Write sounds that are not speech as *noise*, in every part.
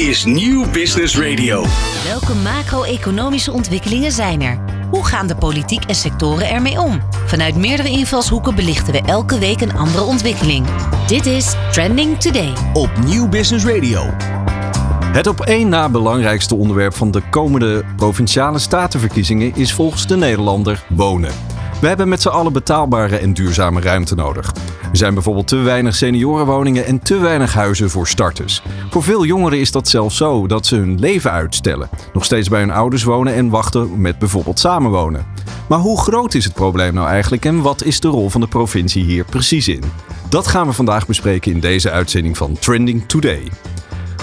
is Nieuw Business Radio. Welke macro-economische ontwikkelingen zijn er? Hoe gaan de politiek en sectoren ermee om? Vanuit meerdere invalshoeken belichten we elke week een andere ontwikkeling. Dit is Trending Today. Op Nieuw Business Radio. Het op één na belangrijkste onderwerp van de komende provinciale statenverkiezingen is volgens de Nederlander wonen. We hebben met z'n allen betaalbare en duurzame ruimte nodig. Er zijn bijvoorbeeld te weinig seniorenwoningen en te weinig huizen voor starters. Voor veel jongeren is dat zelfs zo dat ze hun leven uitstellen. Nog steeds bij hun ouders wonen en wachten met bijvoorbeeld samenwonen. Maar hoe groot is het probleem nou eigenlijk en wat is de rol van de provincie hier precies in? Dat gaan we vandaag bespreken in deze uitzending van Trending Today.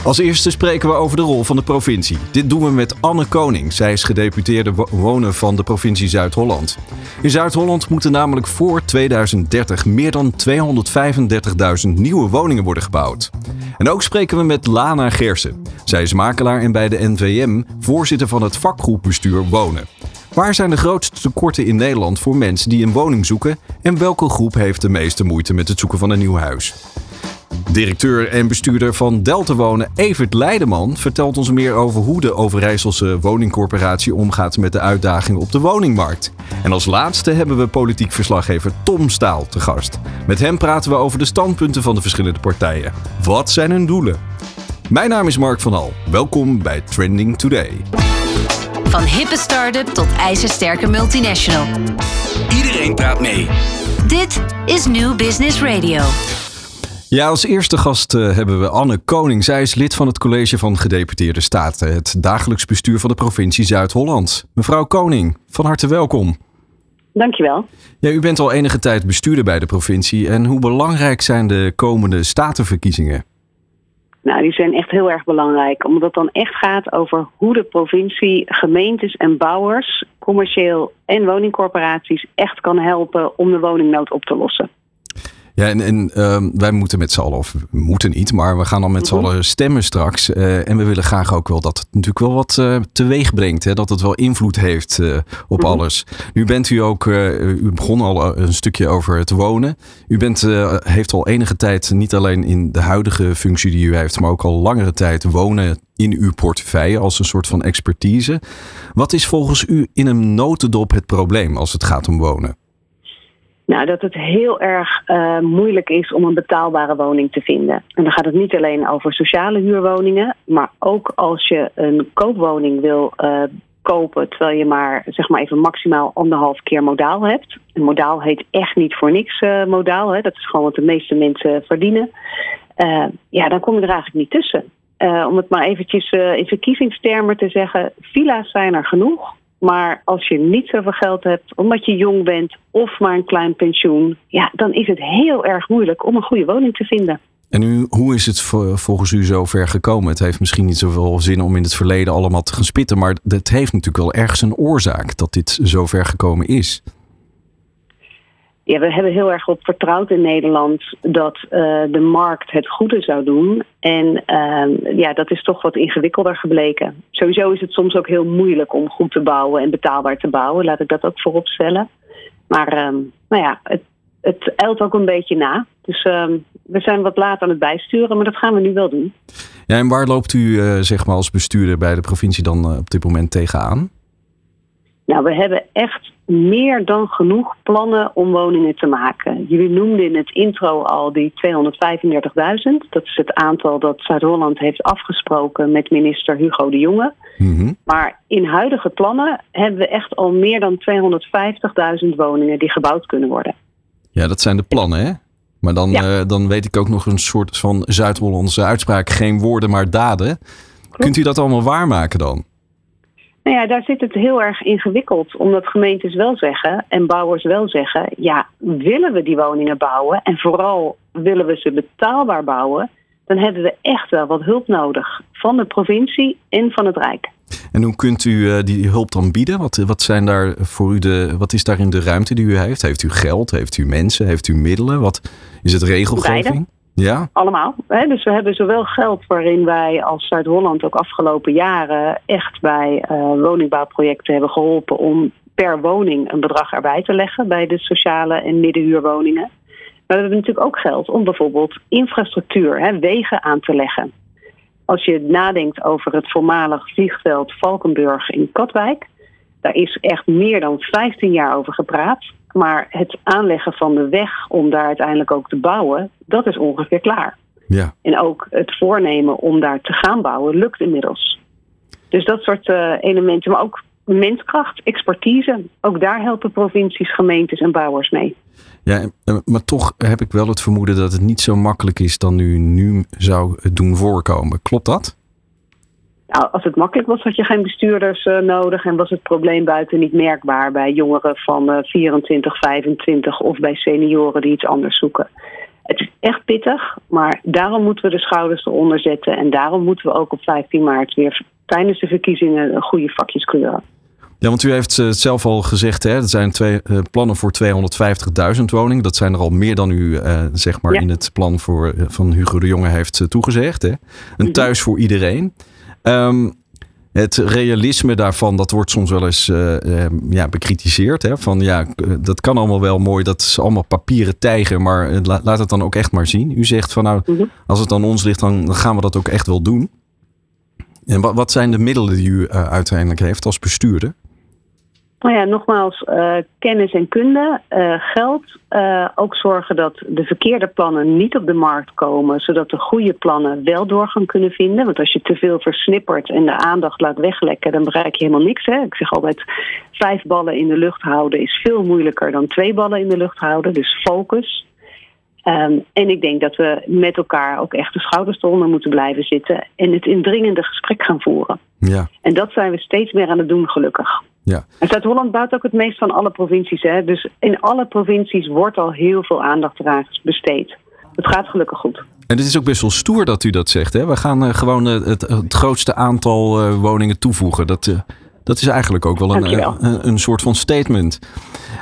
Als eerste spreken we over de rol van de provincie. Dit doen we met Anne Koning. Zij is gedeputeerde wonen van de provincie Zuid-Holland. In Zuid-Holland moeten namelijk voor 2030 meer dan 235.000 nieuwe woningen worden gebouwd. En ook spreken we met Lana Gersen. Zij is makelaar en bij de NVM voorzitter van het vakgroepbestuur Wonen. Waar zijn de grootste tekorten in Nederland voor mensen die een woning zoeken en welke groep heeft de meeste moeite met het zoeken van een nieuw huis? Directeur en bestuurder van Delta Wonen, Evert Leideman, vertelt ons meer over hoe de Overijsselse woningcorporatie omgaat met de uitdagingen op de woningmarkt. En als laatste hebben we politiek verslaggever Tom Staal te gast. Met hem praten we over de standpunten van de verschillende partijen. Wat zijn hun doelen? Mijn naam is Mark van Hal. Welkom bij Trending Today. Van hippe start-up tot ijzersterke multinational. Iedereen praat mee. Dit is New Business Radio. Ja, als eerste gast uh, hebben we Anne Koning. Zij is lid van het College van Gedeputeerde Staten, het dagelijks bestuur van de provincie Zuid-Holland. Mevrouw Koning, van harte welkom. Dankjewel. Ja, u bent al enige tijd bestuurder bij de provincie. En hoe belangrijk zijn de komende statenverkiezingen? Nou, die zijn echt heel erg belangrijk, omdat het dan echt gaat over hoe de provincie gemeentes en bouwers, commercieel en woningcorporaties echt kan helpen om de woningnood op te lossen. Ja, en, en uh, wij moeten met z'n allen, of moeten niet, maar we gaan dan met z'n allen stemmen straks. Uh, en we willen graag ook wel dat het natuurlijk wel wat uh, teweeg brengt. Hè? Dat het wel invloed heeft uh, op mm-hmm. alles. Nu bent u ook, u begon al een stukje over het wonen. U bent, heeft al enige tijd, niet alleen in de huidige functie die u heeft, maar ook al langere tijd wonen in uw portefeuille als een soort van expertise. Wat is volgens u in een notendop het probleem als het gaat om wonen? Nou, dat het heel erg uh, moeilijk is om een betaalbare woning te vinden. En dan gaat het niet alleen over sociale huurwoningen, maar ook als je een koopwoning wil uh, kopen, terwijl je maar zeg maar even maximaal anderhalf keer modaal hebt. Een modaal heet echt niet voor niks uh, modaal, hè. dat is gewoon wat de meeste mensen verdienen. ja, dan kom je er eigenlijk niet tussen. om het maar eventjes in verkiezingstermen te zeggen, villa's zijn er genoeg. Maar als je niet zoveel geld hebt, omdat je jong bent of maar een klein pensioen, ja, dan is het heel erg moeilijk om een goede woning te vinden. En u, hoe is het volgens u zo ver gekomen? Het heeft misschien niet zoveel zin om in het verleden allemaal te gaan spitten, maar het heeft natuurlijk wel ergens een oorzaak dat dit zo ver gekomen is ja, we hebben heel erg op vertrouwd in Nederland dat uh, de markt het goede zou doen. En uh, ja, dat is toch wat ingewikkelder gebleken. Sowieso is het soms ook heel moeilijk om goed te bouwen en betaalbaar te bouwen. Laat ik dat ook voorop stellen. Maar uh, nou ja, het, het eilt ook een beetje na. Dus ehm, we zijn wat laat aan het bijsturen, maar dat gaan we nu wel doen. Ja, en waar loopt u eh, zeg maar als bestuurder bij de provincie dan eh, op dit moment tegenaan? Nou, we hebben echt meer dan genoeg plannen om woningen te maken. Jullie noemden in het intro al die 235.000. Dat is het aantal dat Zuid-Holland heeft afgesproken met minister Hugo de Jonge. Mm Maar in huidige plannen hebben we echt al meer dan 250.000 woningen die gebouwd kunnen worden. Ja, dat zijn de plannen, hè? Maar dan, ja. uh, dan weet ik ook nog een soort van Zuid-Hollandse uitspraak: geen woorden, maar daden. Kunt u dat allemaal waarmaken dan? Nou ja, daar zit het heel erg ingewikkeld, omdat gemeentes wel zeggen en bouwers wel zeggen: ja, willen we die woningen bouwen en vooral willen we ze betaalbaar bouwen, dan hebben we echt wel wat hulp nodig van de provincie en van het Rijk. En hoe kunt u uh, die hulp dan bieden? Wat, wat, zijn daar voor u de, wat is daarin de ruimte die u heeft? Heeft u geld? Heeft u mensen? Heeft u middelen? Wat is het regelgeving? Beide. Ja? Allemaal. Dus we hebben zowel geld waarin wij als Zuid-Holland ook afgelopen jaren echt bij uh, woningbouwprojecten hebben geholpen om per woning een bedrag erbij te leggen bij de sociale en middenhuurwoningen. Maar we hebben natuurlijk ook geld om bijvoorbeeld infrastructuur, wegen aan te leggen. als je nadenkt over het voormalig vliegveld Valkenburg in Katwijk, daar is echt meer dan 15 jaar over gepraat. Maar het aanleggen van de weg om daar uiteindelijk ook te bouwen, dat is ongeveer klaar. Ja. En ook het voornemen om daar te gaan bouwen lukt inmiddels. Dus dat soort uh, elementen, maar ook menskracht, expertise. Ook daar helpen provincies, gemeentes en bouwers mee. Ja, maar toch heb ik wel het vermoeden dat het niet zo makkelijk is dan u nu zou doen voorkomen. Klopt dat? Nou, als het makkelijk was, had je geen bestuurders uh, nodig en was het probleem buiten niet merkbaar bij jongeren van uh, 24, 25 of bij senioren die iets anders zoeken. Het is echt pittig, maar daarom moeten we de schouders eronder zetten en daarom moeten we ook op 15 maart weer tijdens de verkiezingen goede vakjes kleuren. Ja, want u heeft het zelf al gezegd, hè, er zijn twee uh, plannen voor 250.000 woningen. Dat zijn er al meer dan u uh, zeg maar ja. in het plan voor, uh, van Hugo de Jonge heeft toegezegd. Hè? Een thuis voor iedereen. Um, het realisme daarvan, dat wordt soms wel eens ja, bekritiseerd. Hè? Van ja, dat kan allemaal wel mooi, dat is allemaal papieren tijger, maar laat het dan ook echt maar zien. U zegt van nou, -hmm. als het aan ons ligt, dan gaan we dat ook echt wel doen. En wat, wat zijn de middelen die u uiteindelijk heeft als bestuurder? Nou ja, nogmaals, uh, kennis en kunde, uh, geld. Uh, ook zorgen dat de verkeerde plannen niet op de markt komen, zodat de goede plannen wel doorgang kunnen vinden. Want als je te veel versnippert en de aandacht laat weglekken, dan bereik je helemaal niks. Hè? Ik zeg altijd, vijf ballen in de lucht houden is veel moeilijker dan twee ballen in de lucht houden. Dus focus. Um, en ik denk dat we met elkaar ook echt de schouders eronder moeten blijven zitten en het indringende gesprek gaan voeren. Ja. En dat zijn we steeds meer aan het doen, gelukkig. Ja. En Zuid-Holland bouwt ook het meest van alle provincies. Hè? Dus in alle provincies wordt al heel veel aandacht eraan besteed. Het gaat gelukkig goed. En het is ook best wel stoer dat u dat zegt. Hè? We gaan uh, gewoon uh, het, het, grootste aantal uh, woningen toevoegen. Dat, dat is eigenlijk ook wel een, een, een, soort van statement.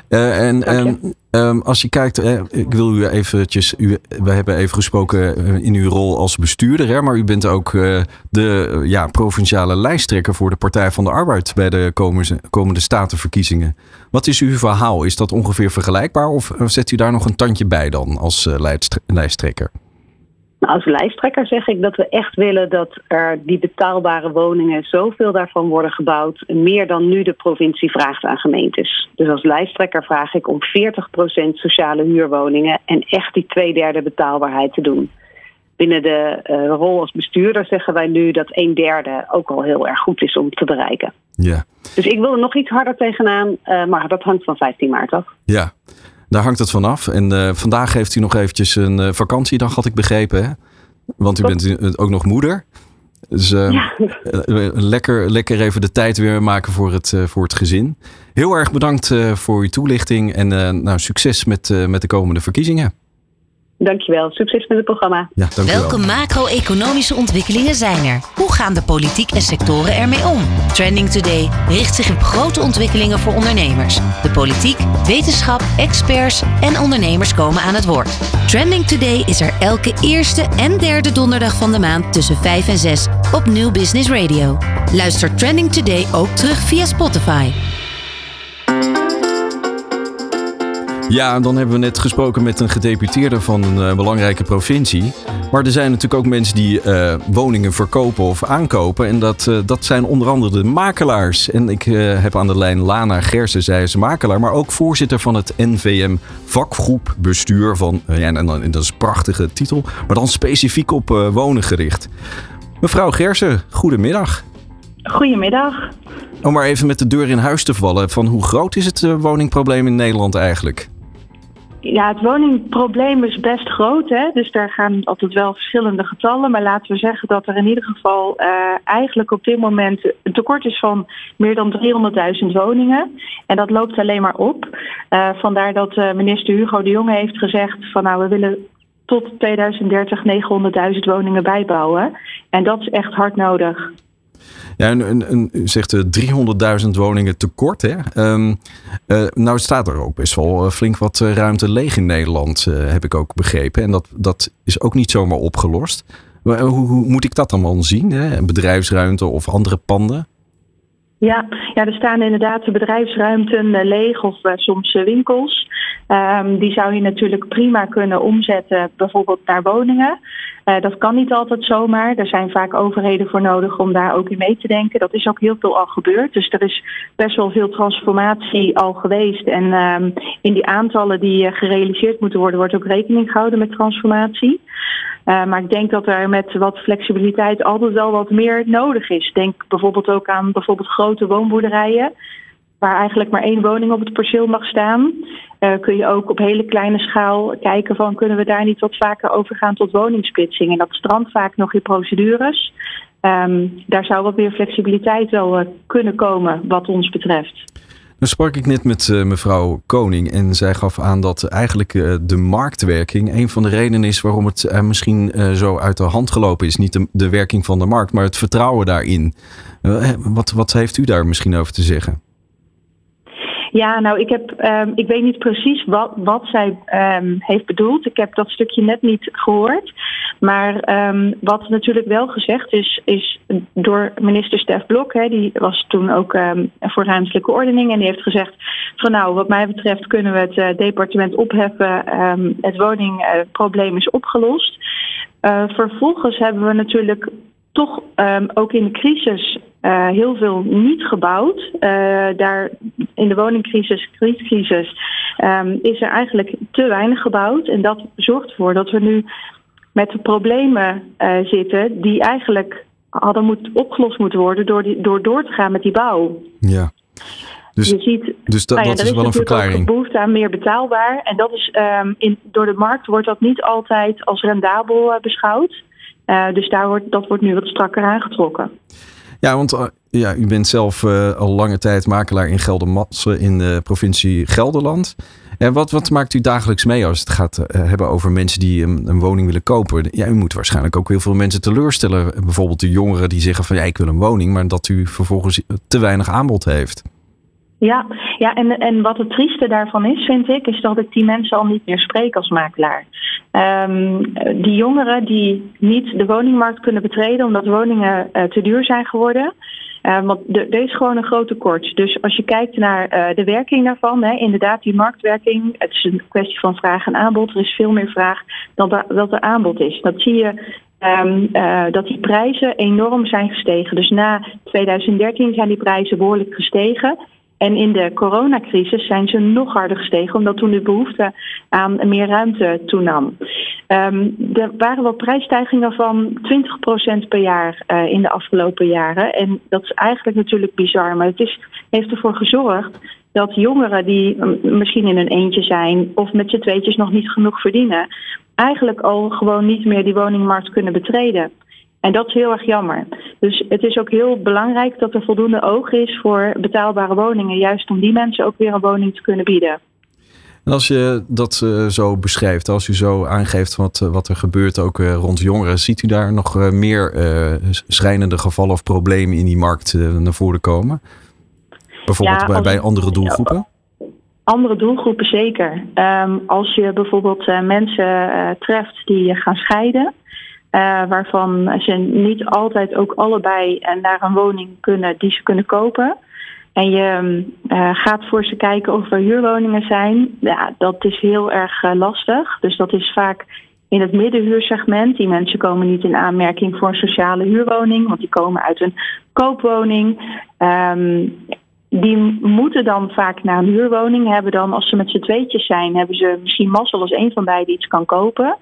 en en um, als je kijkt, ik wil u eventjes, u, we hebben even gesproken in uw rol als bestuurder, hè, maar u bent ook de ja, provinciale lijsttrekker voor de Partij van de Arbeid bij de komende, komende statenverkiezingen. Wat is uw verhaal? Is dat ongeveer vergelijkbaar of zet u daar nog een tandje bij dan als lijsttrekker? Als lijsttrekker zeg ik dat we echt willen dat er die betaalbare woningen, zoveel daarvan worden gebouwd, meer dan nu de provincie vraagt aan gemeentes. Dus als lijsttrekker vraag ik om 40% sociale huurwoningen en echt die twee derde betaalbaarheid te doen. Binnen de uh, rol als bestuurder zeggen wij nu dat een derde ook al heel erg goed is om te bereiken. Ja. Dus ik wil er nog iets harder tegenaan, uh, maar dat hangt van 15 maart af. Ja. Daar hangt het vanaf. En uh, vandaag heeft u nog eventjes een uh, vakantiedag, had ik begrepen. Hè? Want u bent ook nog moeder. Dus uh, ja. lekker, lekker even de tijd weer maken voor het, voor het gezin. Heel erg bedankt voor uw toelichting. En nou, succes met, met de komende verkiezingen. Dankjewel. Succes met het programma. Ja, Welke macro-economische ontwikkelingen zijn er? Hoe gaan de politiek en sectoren ermee om? Trending Today richt zich op grote ontwikkelingen voor ondernemers. De politiek, wetenschap, experts en ondernemers komen aan het woord. Trending Today is er elke eerste en derde donderdag van de maand tussen 5 en 6 op New Business Radio. Luister Trending Today ook terug via Spotify. Ja, dan hebben we net gesproken met een gedeputeerde van een uh, belangrijke provincie. Maar er zijn natuurlijk ook mensen die uh, woningen verkopen of aankopen. En dat, uh, dat zijn onder andere de makelaars. En ik heb aan de lijn Lana Gersen, zij is makelaar. Maar ook voorzitter van het NVM vakgroep bestuur van... ja, en dan, dat is een prachtige titel. Maar dan specifiek op wonen gericht. Mevrouw Gersen, goedemiddag. Goedemiddag. Om maar even met de deur in huis te vallen. Van hoe groot is het woningprobleem in Nederland eigenlijk? Ja, het woningprobleem is best groot. Hè? Dus daar gaan altijd wel verschillende getallen. Maar laten we zeggen dat er in ieder geval uh, eigenlijk op dit moment een tekort is van meer dan 300.000 woningen. En dat loopt alleen maar op. Uh, vandaar dat uh, minister Hugo de Jonge heeft gezegd van nou we willen tot 2030 900.000 woningen bijbouwen. En dat is echt hard nodig. Ja, een, zegt 300.000 woningen tekort. Hè? Um, nou staat er ook best wel flink wat ruimte leeg in Nederland, heb ik ook begrepen. En dat, dat is ook niet zomaar opgelost. Hoe, hoe moet ik dat dan zien? Hè? Bedrijfsruimte of andere panden? Ja, ja, er staan inderdaad bedrijfsruimten leeg of soms winkels. Ehm, die zou je natuurlijk prima kunnen omzetten, bijvoorbeeld naar woningen. Uh, dat kan niet altijd zomaar. Er zijn vaak overheden voor nodig om daar ook in mee te denken. Dat is ook heel veel al gebeurd. Dus er is best wel veel transformatie al geweest. En um, in die aantallen die gerealiseerd moeten worden, wordt ook rekening gehouden met transformatie. Uh, maar ik denk dat er met wat flexibiliteit altijd wel wat meer nodig is. Denk bijvoorbeeld ook aan bijvoorbeeld grote woonboerderijen waar eigenlijk maar één woning op het perceel mag staan, uh, kun je ook op hele kleine schaal kijken van kunnen we daar niet wat vaker overgaan tot woningsplitsing. En dat strandt vaak nog in procedures. Um, daar zou wat meer flexibiliteit wel uh, kunnen komen wat ons betreft. Dan sprak ik net met uh, mevrouw Koning en zij gaf aan dat eigenlijk de marktwerking een van de redenen is waarom het misschien zo uit de hand gelopen is. Niet de, de, werking van de markt, maar het vertrouwen daarin. wat, wat heeft u daar misschien over te zeggen? Ja, nou, ik, heb, um, ik weet niet precies wat, wat zij um, heeft bedoeld. Ik heb dat stukje net niet gehoord. Maar um, wat natuurlijk wel gezegd is, is door minister Stef Blok, hè, die was toen ook voor ruimtelijke ordening. En die heeft gezegd: van nou, wat mij betreft kunnen we het uh, departement opheffen. het woningprobleem is opgelost. Uh, vervolgens hebben we natuurlijk toch um, ook in de crisis uh, heel veel niet gebouwd. Uh, daar in de woningcrisis, kredietcrisis, um, is er eigenlijk te weinig gebouwd. En dat zorgt ervoor dat we nu met de problemen uh, zitten die eigenlijk hadden moet, opgelost moeten worden door, die, door door te gaan met die bouw. Ja. Dus, je ziet, dus dat, nou ja, dat is, is wel een verklaring. Behoefte aan meer betaalbaar. En dat is um, in, door de markt wordt dat niet altijd als rendabel beschouwd. Uh, dus daar wordt, dat wordt nu wat strakker aangetrokken. Ja, want uh, ja, u bent zelf uh, al lange tijd makelaar in Geldermalsen in de provincie Gelderland. En wat, wat maakt u dagelijks mee als het gaat hebben over mensen die een, een, woning willen kopen? Ja, u moet waarschijnlijk ook heel veel mensen teleurstellen. Bijvoorbeeld de jongeren die zeggen van ja, ik wil een woning, maar dat u vervolgens te weinig aanbod heeft. Ja, ja en, en wat het trieste daarvan is, vind ik, is dat ik die mensen al niet meer spreek als makelaar. Um, die jongeren die niet de woningmarkt kunnen betreden omdat woningen uh, te duur zijn geworden. Uh, want er is gewoon een groot tekort. Dus als je kijkt naar uh, de werking daarvan, hè, inderdaad die marktwerking, het is een kwestie van vraag en aanbod. Er is veel meer vraag dan dat er aanbod is. Dat zie je uh, dat die prijzen enorm zijn gestegen. Dus na 2013 zijn die prijzen behoorlijk gestegen. En in de coronacrisis zijn ze nog harder gestegen, omdat toen de behoefte aan meer ruimte toenam. Um, er waren wel prijsstijgingen van 20% per jaar uh, in de afgelopen jaren. En dat is eigenlijk natuurlijk bizar, maar het is, heeft ervoor gezorgd dat jongeren die misschien in een eentje zijn of met z'n tweetjes nog niet genoeg verdienen, eigenlijk al gewoon niet meer die woningmarkt kunnen betreden. En dat is heel erg jammer. Dus het is ook heel belangrijk dat er voldoende oog is voor betaalbare woningen, juist om die mensen ook weer een woning te kunnen bieden. En als je dat uh, zo beschrijft, als u zo aangeeft wat, uh, wat er gebeurt ook uh, rond jongeren, ziet u daar nog meer schrijnende gevallen of problemen in die markt naar voren komen? Bijvoorbeeld ja, bij, bij andere doelgroepen? Andere doelgroepen zeker. Um, als je bijvoorbeeld mensen treft die gaan scheiden, waarvan ze niet altijd ook allebei uh, naar een woning kunnen die ze kunnen kopen. En je uh, gaat voor ze kijken of er huurwoningen zijn. Ja, dat is heel erg lastig. Dus dat is vaak in het middenhuursegment. Die mensen komen niet in aanmerking voor een sociale huurwoning, want die komen uit een koopwoning. Um, die moeten dan vaak naar een huurwoning. Hebben dan, als ze met z'n tweetjes zijn, hebben ze misschien mazzel als een van beiden iets kan kopen.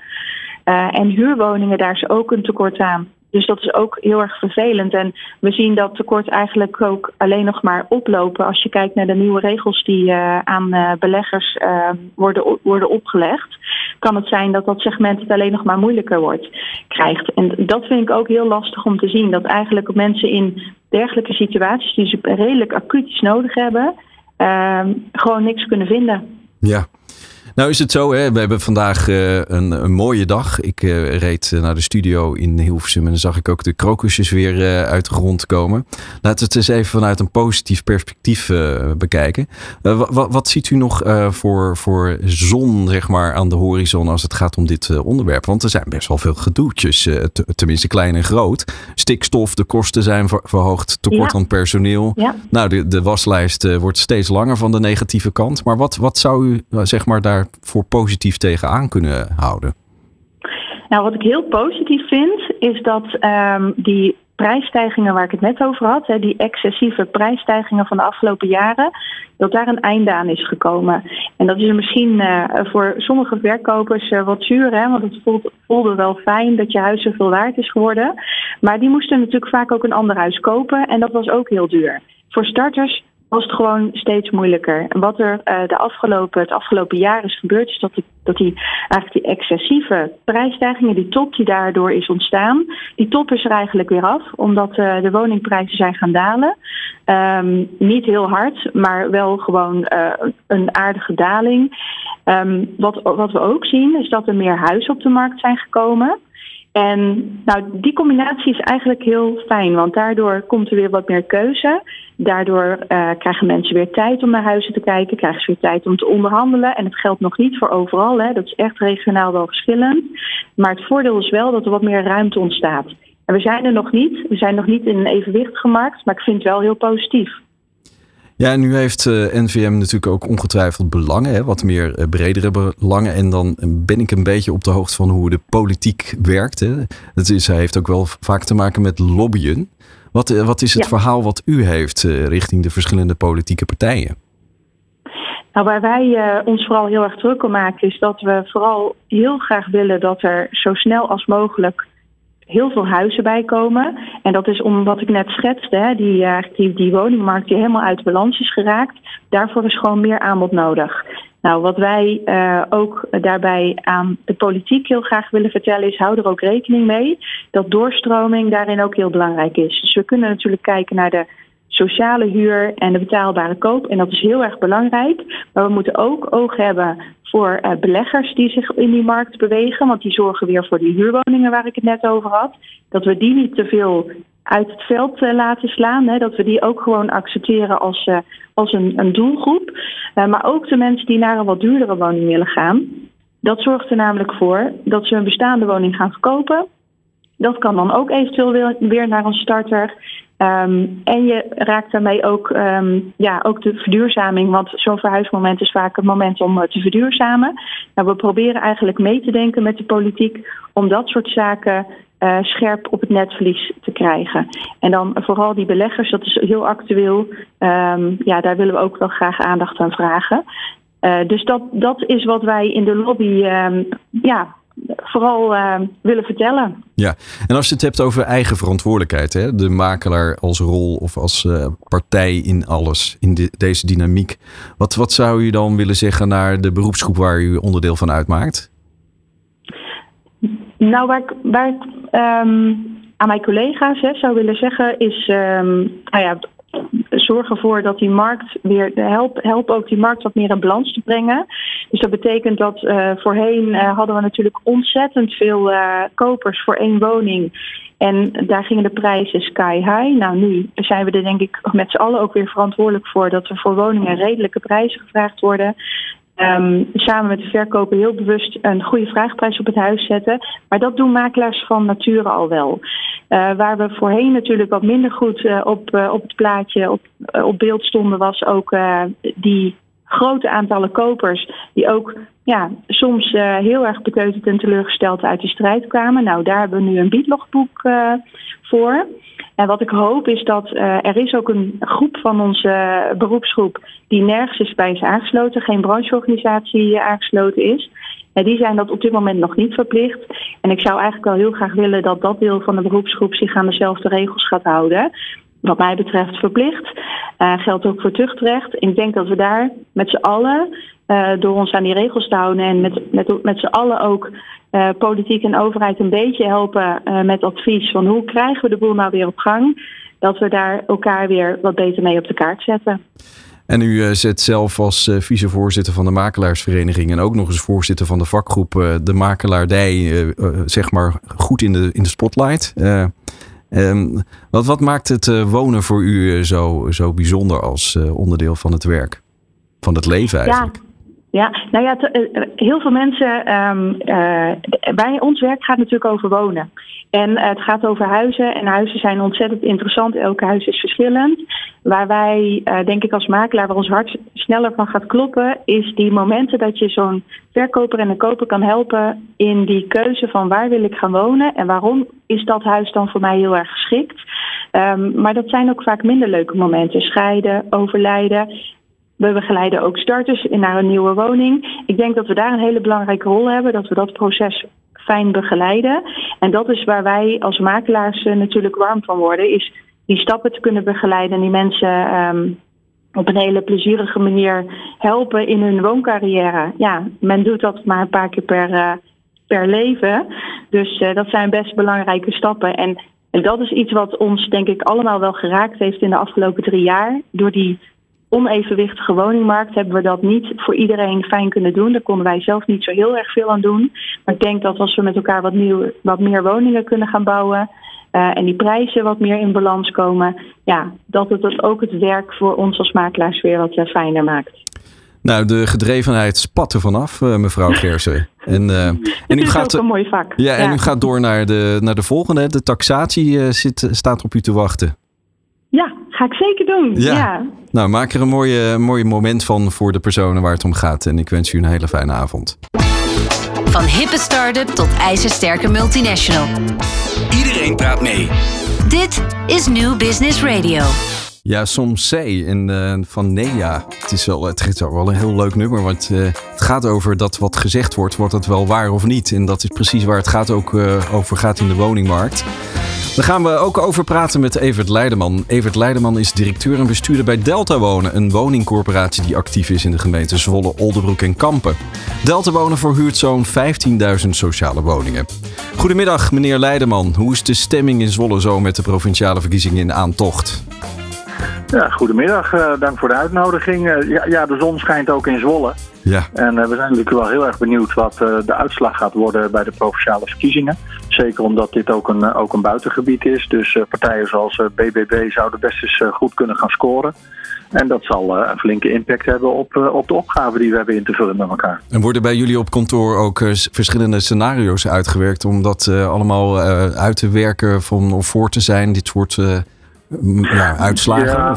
Uh, en huurwoningen, daar is ook een tekort aan. Dus dat is ook heel erg vervelend. En we zien dat tekort eigenlijk ook alleen nog maar oplopen als je kijkt naar de nieuwe regels die uh, aan uh, beleggers uh, worden, worden opgelegd. Kan het zijn dat dat segment het alleen nog maar moeilijker wordt, krijgt. En dat vind ik ook heel lastig om te zien. Dat eigenlijk mensen in dergelijke situaties die ze redelijk acuut nodig hebben, gewoon niks kunnen vinden. Ja. Nou is het zo, hè? we hebben vandaag uh, een, een, mooie dag. Ik uh, reed naar de studio in Hilversum en dan zag ik ook de krokusjes weer uh, uit de grond komen. Laten we het eens even vanuit een positief perspectief bekijken. wat ziet u nog voor, voor zon zeg maar, aan de horizon als het gaat om dit onderwerp? Want er zijn best wel veel gedoetjes, tenminste klein en groot. Stikstof, de kosten zijn verhoogd, tekort ja. aan personeel. Ja. Nou, de, de waslijst wordt steeds langer van de negatieve kant. Maar wat, wat zou u zeg maar daar voor positief tegenaan kunnen houden? Nou, wat ik heel positief vind, is dat um, die prijsstijgingen waar ik het net over had, hè, die excessieve prijsstijgingen van de afgelopen jaren, dat daar een einde aan is gekomen. En dat is misschien uh, voor sommige verkopers uh, wat zuur, hè, want het voelt, voelde wel fijn dat je huis zoveel waard is geworden. Maar die moesten natuurlijk vaak ook een ander huis kopen en dat was ook heel duur. Voor starters was het gewoon steeds moeilijker. En wat er uh, de afgelopen, het afgelopen jaar is gebeurd, is dat, die, dat die, eigenlijk die excessieve prijsstijgingen, die top die daardoor is ontstaan, die top is er eigenlijk weer af, omdat uh, de woningprijzen zijn gaan dalen. Um, niet heel hard, maar wel gewoon uh, een aardige daling. Um, wat, wat we ook zien, is dat er meer huizen op de markt zijn gekomen. En nou, die combinatie is eigenlijk heel fijn, want daardoor komt er weer wat meer keuze. Daardoor uh, krijgen mensen weer tijd om naar huizen te kijken, krijgen ze weer tijd om te onderhandelen. En het geldt nog niet voor overal, hè. dat is echt regionaal wel verschillend. Maar het voordeel is wel dat er wat meer ruimte ontstaat. En we zijn er nog niet, we zijn nog niet in een evenwicht gemaakt, maar ik vind het wel heel positief. Ja, en nu heeft uh, eh, NVM natuurlijk ook ongetwijfeld belangen, hè, wat meer uh, bredere belangen. En dan ben ik een beetje op de hoogte van hoe de politiek werkt. Hè. Het is, hij heeft ook wel vaak te maken met lobbyen. Wat, uh, wat is het verhaal wat u heeft richting de verschillende politieke partijen? Nou, waar wij ons vooral heel erg druk om maken, is dat we vooral heel graag willen dat er zo snel als mogelijk heel veel huizen bijkomen. En dat is om wat ik net schetste, hè, die, uh, die, die woningmarkt die helemaal uit balans is geraakt. Daarvoor is gewoon meer aanbod nodig. Nou, wat wij uh, ook daarbij aan de politiek heel graag willen vertellen is, hou er ook rekening mee dat doorstroming daarin ook heel belangrijk is. Dus we kunnen natuurlijk kijken naar de sociale huur en de betaalbare koop. En dat is heel erg belangrijk. Maar we moeten ook oog hebben voor uh, beleggers die zich in die markt bewegen. Want die zorgen weer voor die huurwoningen waar ik het net over had. Dat we die niet te veel uit het veld uh, laten slaan. Hè, dat we die ook gewoon accepteren als, uh, als een, een doelgroep. maar ook de mensen die naar een wat duurdere woning willen gaan. Dat zorgt er namelijk voor dat ze een bestaande woning gaan verkopen. Dat kan dan ook eventueel weer naar een starter. Um, en je raakt daarmee ook, um, ja, ook de verduurzaming, want zo'n verhuismoment is vaak het moment om uh, te verduurzamen. Nou, we proberen eigenlijk mee te denken met de politiek om dat soort zaken uh, scherp op het netvlies te krijgen. En dan vooral die beleggers, dat is heel actueel. Um, ja, daar willen we ook wel graag aandacht aan vragen. Uh, dus dat, dat is wat wij in de lobby ja, vooral uh, willen vertellen. Ja, en als je het hebt over eigen verantwoordelijkheid, hè, de makelaar als rol of als uh, partij in alles, in de, deze dynamiek. Wat, wat zou u dan willen zeggen naar de beroepsgroep waar u onderdeel van uitmaakt? Nou, waar ik, waar ik um, aan mijn collega's hè, zou willen zeggen is, um, nou ja, zorg ervoor dat die markt weer help, help ook die markt wat meer in balans te brengen. Dus dat betekent dat uh, voorheen uh, hadden we natuurlijk ontzettend veel uh, kopers voor één woning. En daar gingen de prijzen sky high. Nou, nu zijn we er denk ik met z'n allen ook weer verantwoordelijk voor dat er voor woningen redelijke prijzen gevraagd worden. Um, samen met de verkoper heel bewust een goede vraagprijs op het huis zetten. Maar dat doen makelaars van nature al wel. Uh, waar we voorheen natuurlijk wat minder goed uh, op, uh, op het plaatje, op, op beeld stonden, was ook die grote aantallen kopers die ook ja, soms heel erg beteuterd en teleurgesteld uit de strijd kwamen. Nou, daar hebben we nu een biedlogboek voor. En wat ik hoop is dat uh, er is ook een groep van onze beroepsgroep die nergens is bij is aangesloten, geen brancheorganisatie aangesloten is. En die zijn dat op dit moment nog niet verplicht. En ik zou eigenlijk wel heel graag willen dat dat deel van de beroepsgroep zich aan dezelfde regels gaat houden. Wat mij betreft verplicht. Uh, geldt ook voor tuchtrecht. Ik denk dat we daar met z'n allen, door ons aan die regels te houden en met, met, met z'n allen ook uh, politiek en overheid een beetje helpen met advies van hoe krijgen we de boel nou weer op gang, dat we daar elkaar weer wat beter mee op de kaart zetten. En u zit zelf als vicevoorzitter van de makelaarsvereniging en ook nog eens voorzitter van de vakgroep De Makelaardij, zeg maar, goed in de, in de spotlight. Um, wat, wat maakt het wonen voor u zo, zo bijzonder als onderdeel van het werk? Van het leven eigenlijk? Ja. Ja, nou ja, eh, heel veel mensen. Um, bij ons werk gaat natuurlijk over wonen. En het gaat over huizen. En huizen zijn ontzettend interessant. Elke huis is verschillend. Waar wij, denk ik als makelaar, waar ons hart sneller van gaat kloppen, is die momenten dat je zo'n verkoper en een koper kan helpen in die keuze van waar wil ik gaan wonen en waarom is dat huis dan voor mij heel erg geschikt. Um, maar dat zijn ook vaak minder leuke momenten. Scheiden, overlijden. We begeleiden ook starters naar een nieuwe woning. Ik denk dat we daar een hele belangrijke rol hebben, dat we dat proces fijn begeleiden. En dat is waar wij als makelaars eh, natuurlijk warm van worden, is die stappen te kunnen begeleiden en die mensen um, op een hele plezierige manier helpen in hun wooncarrière. Ja, men doet dat maar een paar keer per, uh, per leven. Dus uh, dat zijn best belangrijke stappen. En, en dat is iets wat ons, denk ik, allemaal wel geraakt heeft in de afgelopen drie jaar. Door die onevenwichtige woningmarkt hebben we dat niet voor iedereen fijn kunnen doen. Daar konden wij zelf niet zo heel erg veel aan doen. Maar ik denk dat als we met elkaar wat, nieuw, wat meer woningen kunnen gaan bouwen. Uh, en die prijzen wat meer in balans komen. Ja, dat het ook het werk voor ons als makelaars weer wat uh, fijner maakt. Nou, de gedrevenheid spat er vanaf, uh, mevrouw *laughs* Gersen. En, en u gaat, een mooi vak. Ja, en ja. u gaat door naar de, naar de volgende. De taxatie zit, staat op u te wachten. Ja, ga ik zeker doen. Ja. Nou, maak er een mooie, mooie moment van voor de personen waar het om gaat. En ik wens u een hele fijne avond. Van hippe start-up tot ijzersterke multinational. Iedereen praat mee. Dit is New Business Radio. Ja, soms C in, uh, van Nea. Het is, wel, het is wel een heel leuk nummer, want uh, het gaat over dat wat gezegd wordt, wordt het wel waar of niet. En dat is precies waar het gaat ook uh, over gaat in de woningmarkt. Daar gaan we ook over praten met Evert Leideman. Evert Leideman is directeur en bestuurder bij Delta Wonen, een woningcorporatie die actief is in de gemeenten Zwolle, Oldenbroek en Kampen. Delta Wonen verhuurt zo'n 15.000 sociale woningen. Goedemiddag, meneer Leideman. Hoe is de stemming in Zwolle zo met de provinciale verkiezingen in aantocht? Ja, goedemiddag. Uh, dank voor de uitnodiging. Uh, ja, ja, de zon schijnt ook in Zwolle. Ja. En uh, we zijn natuurlijk wel heel erg benieuwd wat de uitslag gaat worden bij de provinciale verkiezingen. Zeker omdat dit ook een, ook een buitengebied is. Dus partijen zoals BBB zouden best eens goed kunnen gaan scoren. En dat zal een flinke impact hebben op, op de opgave die we hebben in te vullen met elkaar. En worden bij jullie op kantoor ook verschillende scenario's uitgewerkt om dat allemaal uit te werken van, of voor te zijn, dit soort ja, uitslagen? Ja.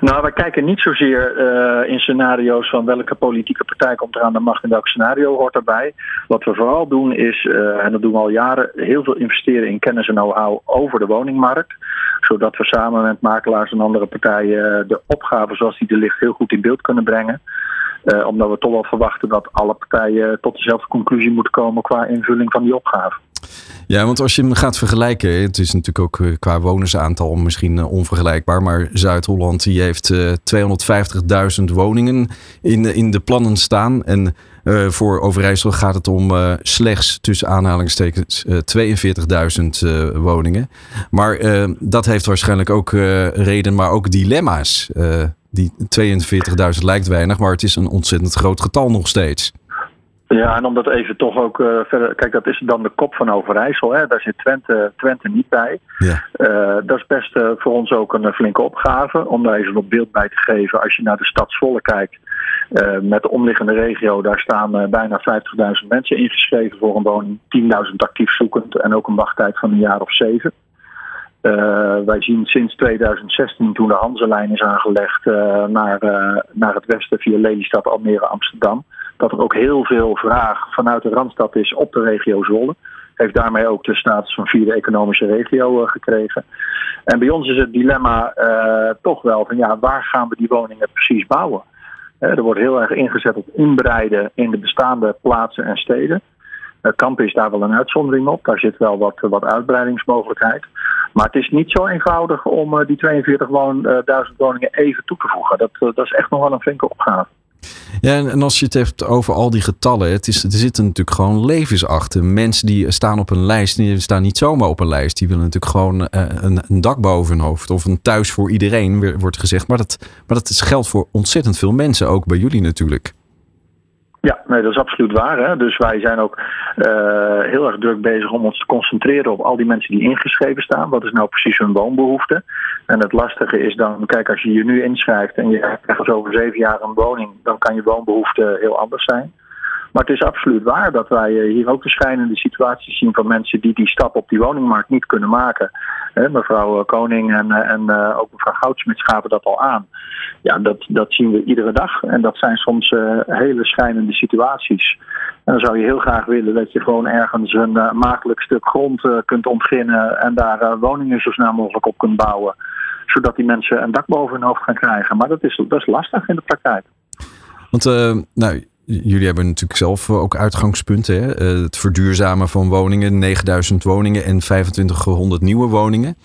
Nou, wij kijken niet zozeer uh, in scenario's van welke politieke partij komt er aan de macht en welk scenario hoort daarbij. Wat we vooral doen is, uh, en dat doen we al jaren, heel veel investeren in kennis en know-how over de woningmarkt. Zodat we samen met makelaars en andere partijen de opgave zoals die er ligt heel goed in beeld kunnen brengen. Uh, omdat we toch wel verwachten dat alle partijen tot dezelfde conclusie moeten komen qua invulling van die opgave. Ja, want als je hem gaat vergelijken, het is natuurlijk ook eh, qua wonersaantal misschien eh, onvergelijkbaar, maar Zuid-Holland die heeft 250.000 woningen in, in de plannen staan. En voor Overijssel gaat het om slechts tussen aanhalingstekens uh, 42.000 woningen. Maar dat heeft waarschijnlijk ook reden, maar ook dilemma's. die 42.000 lijkt weinig, maar het is een ontzettend groot getal nog steeds. Ja, en om dat even toch ook uh, verder. Kijk, dat is dan de kop van Overijssel. Hè? Daar zit Twente, Twente niet bij. Ja. Uh, dat is best uh, voor ons ook een flinke opgave. Om daar even op beeld bij te geven. Als je naar de stad Zwolle kijkt. met de omliggende regio. Daar staan bijna 50.000 mensen ingeschreven voor een woning. 10.000 actief zoekend. En ook een wachttijd van een jaar of zeven. wij zien sinds 2016, toen de Hanselijn is aangelegd naar, naar het westen via Lelystad, Almere, Amsterdam dat er ook heel veel vraag vanuit de Randstad is op de regio Zwolle. Heeft daarmee ook de status van vierde economische regio uh, gekregen. En bij ons is het dilemma uh, toch wel van ja, waar gaan we die woningen precies bouwen? Uh, er wordt heel erg ingezet op inbreiden in de bestaande plaatsen en steden. Kampen is daar wel een uitzondering op. Daar zit wel wat, wat uitbreidingsmogelijkheid. Maar het is niet zo eenvoudig om die 42.000 woningen even toe te voegen. Dat, dat is echt nog wel een flinke opgave. Ja, en als je het hebt over al die getallen, het is, er zitten natuurlijk gewoon levens achter. Mensen die staan op een lijst, die staan niet zomaar op een lijst. Die willen natuurlijk gewoon uh, een, dak boven hun hoofd of een thuis voor iedereen, wordt gezegd. Maar dat, maar dat geldt voor ontzettend veel mensen, ook bij jullie natuurlijk. Ja, nee, dat is absoluut waar. Hè? Dus wij zijn ook uh, heel erg druk bezig om ons te concentreren op al die mensen die ingeschreven staan. Wat is nou precies hun woonbehoefte? En het lastige is dan, kijk, als je je nu inschrijft en je krijgt over zeven jaar een woning, dan kan je woonbehoefte heel anders zijn. Maar het is absoluut waar dat wij eh, hier ook verschillende situaties zien van mensen die die stap op die woningmarkt niet kunnen maken. Mevrouw eh, Koning en, eh, en ook mevrouw Goudsmit gaven dat al aan. Ja, dat, dat zien we iedere dag. En dat zijn soms hele schijnende situaties. En dan zou je heel graag willen dat je gewoon ergens een uh, makkelijk stuk grond kunt ontginnen en daar woningen zo snel mogelijk op kunt bouwen. Zodat die mensen een dak boven hun hoofd gaan krijgen. Maar dat is, is lastig in de praktijk. Want nou, jullie hebben natuurlijk zelf ook uitgangspunten. Hè? Eh, het verduurzamen van woningen, 9000 woningen en 2500 nieuwe woningen.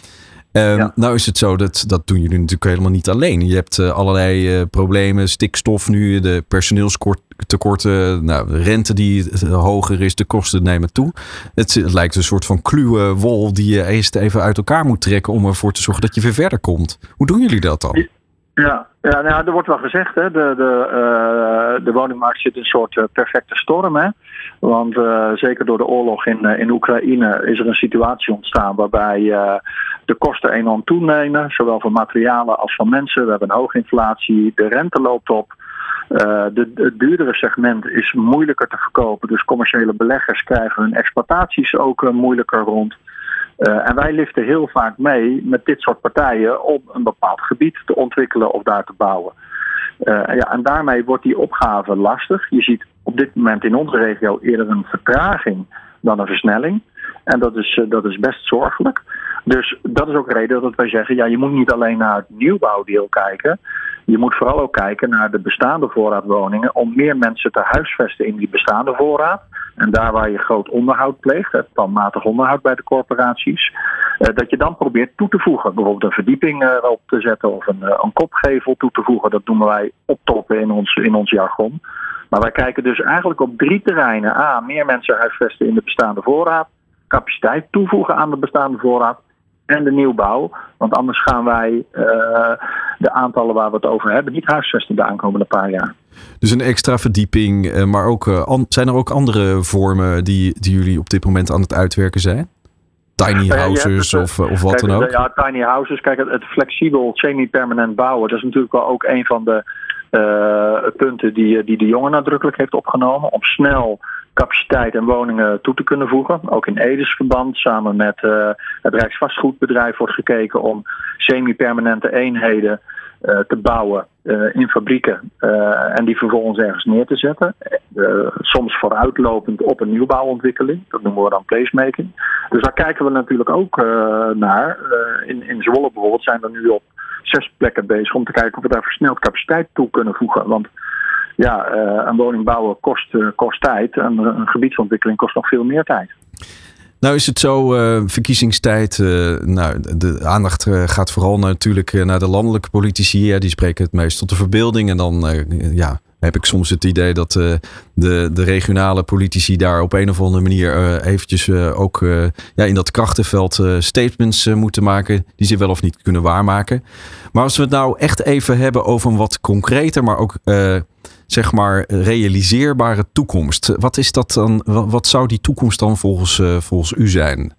Uh, Nou is het zo dat dat doen jullie natuurlijk helemaal niet alleen. Je hebt uh, allerlei uh, problemen, stikstof nu, de personeelstekorten, nou, de rente die hoger is, de kosten nemen toe. Het, het, lijkt een soort van kluwe wol die je eerst even uit elkaar moet trekken om ervoor te zorgen dat je weer verder komt. Hoe doen jullie dat dan? Ja, ja nou, er wordt wel gezegd, hè, de, de, uh, de woningmarkt zit in een soort uh, perfecte storm. Hè? Want uh, zeker door de oorlog in, in Oekraïne is er een situatie ontstaan waarbij de kosten enorm toenemen, zowel voor materialen als van mensen. We hebben een hoge inflatie, de rente loopt op. de, het duurdere segment is moeilijker te verkopen, dus commerciële beleggers krijgen hun exploitaties ook moeilijker rond. Uh, en wij liften heel vaak mee met dit soort partijen om een bepaald gebied te ontwikkelen of daar te bouwen. Uh, ja, en daarmee wordt die opgave lastig. Je ziet op dit moment in onze regio eerder een vertraging dan een versnelling. En dat is, uh, dat is best zorgelijk. Dus dat is ook de reden dat wij zeggen: ja, je moet niet alleen naar het nieuwbouwdeel kijken. Je moet vooral ook kijken naar de bestaande voorraadwoningen om meer mensen te huisvesten in die bestaande voorraad. En daar waar je groot onderhoud pleegt, planmatig onderhoud bij de corporaties, eh, dat je dan probeert toe te voegen. Bijvoorbeeld een verdieping eh, erop te zetten of een, eh, een kopgevel toe te voegen. Dat noemen wij optoppen in ons, in ons jargon. Maar wij kijken dus eigenlijk op drie terreinen. A, meer mensen huisvesten in de bestaande voorraad. Capaciteit toevoegen aan de bestaande voorraad en de nieuwbouw. Want anders gaan wij de aantallen waar we het over hebben niet huisvesten de aankomende paar jaar. Dus een extra verdieping, eh, maar ook, uh, zijn er ook andere vormen die, die jullie op dit moment aan het uitwerken zijn? Tiny houses of, of wat dan ook? Ja, tiny houses. Kijk, het, het flexibel, semi-permanent bouwen, dat is natuurlijk wel ook een van de punten die, die de jongen nadrukkelijk heeft opgenomen. Om snel capaciteit en woningen toe te kunnen voegen. Ook in Edesverband samen met uh, het Rijksvastgoedbedrijf wordt gekeken om semi-permanente eenheden te bouwen uh, in fabrieken en die vervolgens ergens neer te zetten. soms vooruitlopend op een nieuwbouwontwikkeling. Dat noemen we dan placemaking. Dus daar kijken we natuurlijk ook naar. in, in Zwolle bijvoorbeeld zijn we nu op zes plekken bezig om te kijken of we daar versneld capaciteit toe kunnen voegen. Want ja, een woning bouwen kost, kost tijd. En een gebiedsontwikkeling kost nog veel meer tijd. Nou is het zo, uh, verkiezingstijd, nou, de aandacht gaat vooral natuurlijk naar de landelijke politici. Ja, die spreken het meest tot de verbeelding. En dan ja, heb ik soms het idee dat de, de regionale politici daar op een of andere manier eventjes ook ja, in dat krachtenveld statements moeten maken die ze wel of niet kunnen waarmaken. Maar als we het nou echt even hebben over een wat concreter, maar ook zeg maar, realiseerbare toekomst. Wat is dat dan? Wat zou die toekomst dan volgens, uh, volgens u zijn?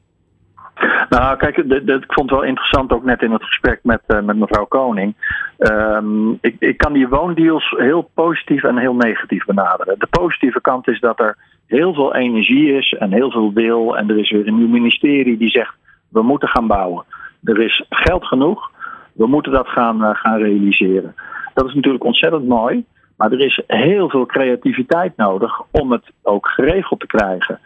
Nou, kijk, ik vond het wel interessant ook net in het gesprek met, uh, met mevrouw Koning. Um, ik, ik kan die woondeals heel positief en heel negatief benaderen. De positieve kant is dat er heel veel energie is en heel veel wil. En er is weer een nieuw ministerie die zegt: we moeten gaan bouwen. Er is geld genoeg, we moeten dat gaan, uh, gaan realiseren. Dat is natuurlijk ontzettend mooi. Maar er is heel veel creativiteit nodig om het ook geregeld te krijgen.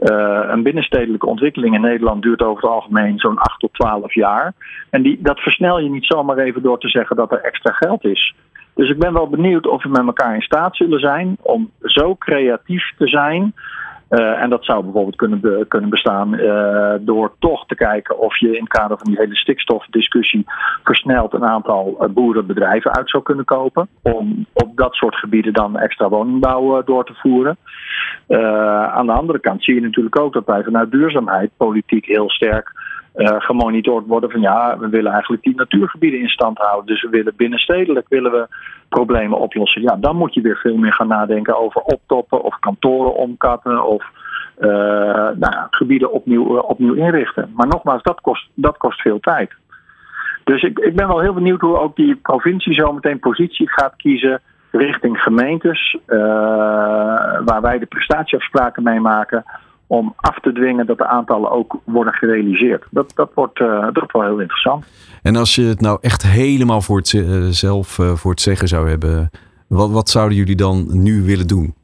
Uh, een binnenstedelijke ontwikkeling in Nederland duurt over het algemeen zo'n 8 tot 12 jaar. En die, dat versnel je niet zomaar even door te zeggen dat er extra geld is. Dus ik ben wel benieuwd of we met elkaar in staat zullen zijn om zo creatief te zijn Uh, en dat zou bijvoorbeeld kunnen, kunnen bestaan uh, door toch te kijken of je in het kader van die hele stikstofdiscussie versneld een aantal boerenbedrijven uit zou kunnen kopen. Om op dat soort gebieden dan extra woningbouw door te voeren. aan de andere kant zie je natuurlijk ook dat wij vanuit duurzaamheid politiek heel sterk uh, gemonitord worden van ja, we willen eigenlijk die natuurgebieden in stand houden. Dus we willen binnenstedelijk willen we problemen oplossen. Ja, dan moet je weer veel meer gaan nadenken over optoppen of kantoren omkatten of uh, nou ja, gebieden opnieuw, uh, opnieuw inrichten. Maar nogmaals, dat kost, dat kost veel tijd. Dus ik, ik ben wel heel benieuwd hoe ook die provincie zo meteen positie gaat kiezen richting gemeentes, waar wij de prestatieafspraken mee maken om af te dwingen dat de aantallen ook worden gerealiseerd. Dat, dat, wordt, uh, dat wel heel interessant. En als je het nou echt helemaal voor het, uh, zelf uh, voor het zeggen zou hebben, wat, wat zouden jullie dan nu willen doen?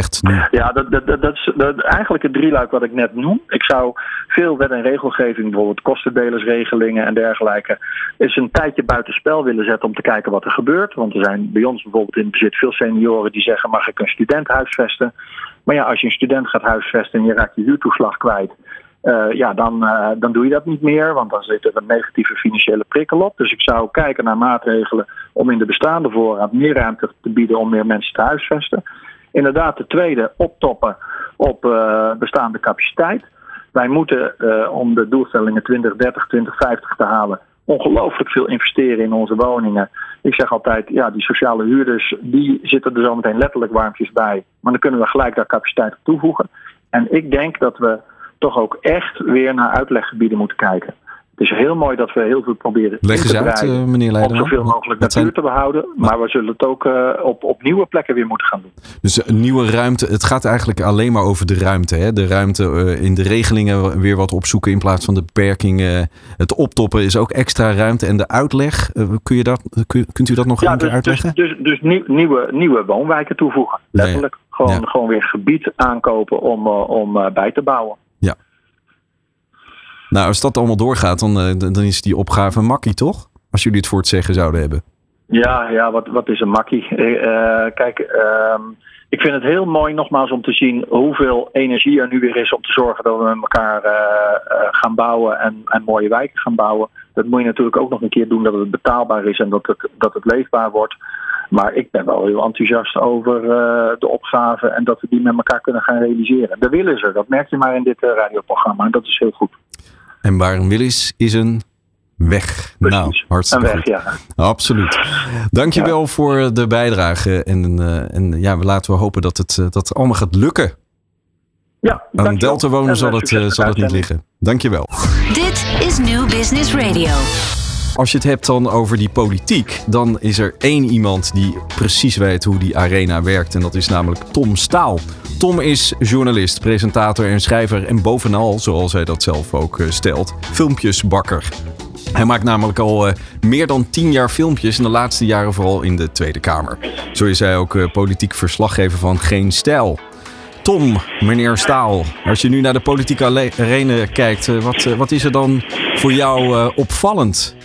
Echt nu? Ja, dat, dat, dat, is eigenlijk het drieluik wat ik net noem. Ik zou veel wet en regelgeving, bijvoorbeeld kostendelersregelingen en dergelijke, eens een tijdje buitenspel willen zetten om te kijken wat er gebeurt. Want er zijn bij ons bijvoorbeeld in bezit veel senioren die zeggen: mag ik een student huisvesten? Maar ja, als je een student gaat huisvesten en je raakt je huurtoeslag kwijt, uh, ja, dan, uh, dan doe je dat niet meer, want dan zit er een negatieve financiële prikkel op. Dus ik zou kijken naar maatregelen om in de bestaande voorraad meer ruimte te bieden om meer mensen te huisvesten. Inderdaad, de tweede, optoppen op uh, bestaande capaciteit. Wij moeten om de doelstellingen 2030, 2050 te halen, ongelooflijk veel investeren in onze woningen. Ik zeg altijd, ja, die sociale huurders, die zitten er zometeen letterlijk warmpjes bij. Maar dan kunnen we gelijk daar capaciteit toevoegen. En ik denk dat we toch ook echt weer naar uitleggebieden moeten kijken. Het is heel mooi dat we heel veel proberen Leg eens uit, uh, meneer Leiderman. Om zoveel mogelijk natuur zijn... te behouden. Maar we zullen het ook uh, op, op nieuwe plekken weer moeten gaan doen. Dus een nieuwe ruimte. Het gaat eigenlijk alleen maar over de ruimte. Hè? De ruimte uh, in de regelingen weer wat opzoeken in plaats van de beperkingen. Het optoppen is ook extra ruimte. En de uitleg, kun je dat, kun, kunt u dat nog ja, een keer dus, uitleggen? Dus, dus, dus nieuw, nieuwe, nieuwe woonwijken toevoegen. Letterlijk. Gewoon, ja. gewoon weer gebied aankopen om, om bij te bouwen. Ja. Nou, als dat allemaal doorgaat, dan, dan is die opgave een makkie, toch? Als jullie het voor het zeggen zouden hebben. Ja, ja wat, wat is een makkie? Uh, kijk, uh, ik vind het heel mooi nogmaals om te zien hoeveel energie er nu weer is om te zorgen dat we met elkaar gaan bouwen en, en mooie wijken gaan bouwen. Dat moet je natuurlijk ook nog een keer doen dat het betaalbaar is en dat het, dat het leefbaar wordt. Maar ik ben wel heel enthousiast over de opgave en dat we die met elkaar kunnen gaan realiseren. De wil is er, dat merk je maar in dit radioprogramma en dat is heel goed. En waar een wil is, is een weg. Precies. Nou, hartstikke een weg, goed. ja. Absoluut. Dankjewel ja. voor de bijdrage. En, uh, en ja, laten we hopen dat het, dat allemaal gaat lukken. Ja, Aan een Delta wonen zal het, zal het niet liggen. Dankjewel. Dit is New Business Radio. Als je het hebt dan over die politiek, dan is er één iemand die precies weet hoe die arena werkt. En dat is namelijk Tom Staal. Tom is journalist, presentator en schrijver. En bovenal, zoals hij dat zelf ook stelt, filmpjesbakker. Hij maakt namelijk al uh, meer dan tien jaar filmpjes. In de laatste jaren vooral in de Tweede Kamer. Zo is hij ook uh, politiek verslaggever van Geen Stijl. Tom, meneer Staal, als je nu naar de politieke arena kijkt, wat, wat is er dan voor jou opvallend?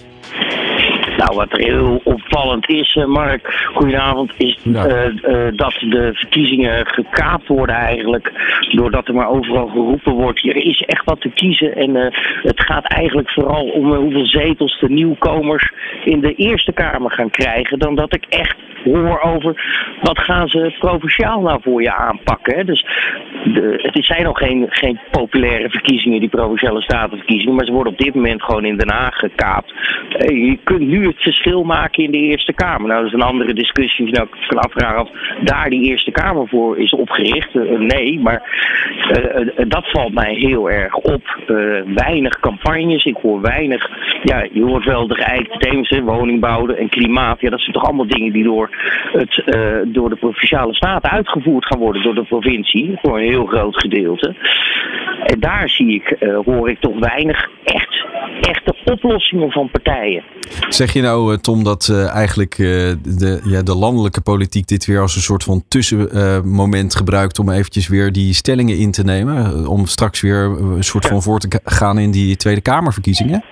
Nou, wat er heel opvallend is, uh, Mark, goedenavond, is uh, uh, dat de verkiezingen gekaapt worden eigenlijk. Doordat er maar overal geroepen wordt, er is echt wat te kiezen. En het gaat eigenlijk vooral om hoeveel zetels de nieuwkomers in de Eerste Kamer gaan krijgen. Dan dat ik echt hoor over wat gaan ze provinciaal nou voor je aanpakken. Dus de, het zijn nog geen, geen populaire verkiezingen, die provinciale statenverkiezingen. Maar ze worden op dit moment gewoon in Den Haag gekaapt. Je kunt nu het verschil maken in de Eerste Kamer. Nou, dat is een andere discussie. Je nou kan afvragen of daar die Eerste Kamer voor is opgericht. Uh, nee, maar uh, dat valt mij heel erg op. weinig campagnes. Ik hoor weinig. Ja, je hoort wel de geëikte thema's, woningbouw en klimaat. Ja, dat zijn toch allemaal dingen die door, het, door de provinciale staten uitgevoerd gaan worden. Door de provincie. Voor een heel groot gedeelte. En daar zie ik, hoor ik toch weinig echt, echte oplossingen van partijen. Zeg je nou, Tom, dat uh, eigenlijk de, ja, de landelijke politiek dit weer als een soort van tussenmoment gebruikt om eventjes weer die stellingen in te nemen? Om straks weer een soort van voor te gaan in die Tweede Kamerverkiezingen?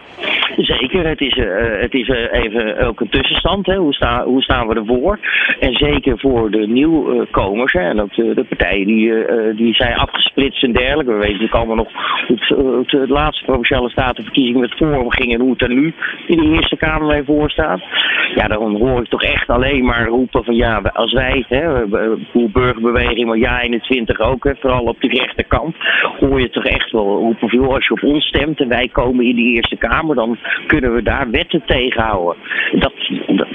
*laughs* Zeker, het is, uh, het is uh, even ook een tussenstand. Hè. Hoe, hoe staan we ervoor? En zeker voor de nieuwkomers hè, en ook de, de partijen die, uh, die zijn afgesplitst en dergelijke. We weten natuurlijk allemaal nog hoe het, laatste provinciale statenverkiezingen met Forum ging en hoe het er nu in de Eerste Kamer mee voor staat. Ja, dan hoor ik toch echt alleen maar roepen van ja, als wij, hè, hoe burgerbeweging, maar ja 21 ook, hè, vooral op de rechterkant, hoor je toch echt wel roepen van als je op ons stemt en wij komen in die Eerste Kamer, dan kunnen we daar wetten tegenhouden. Dat,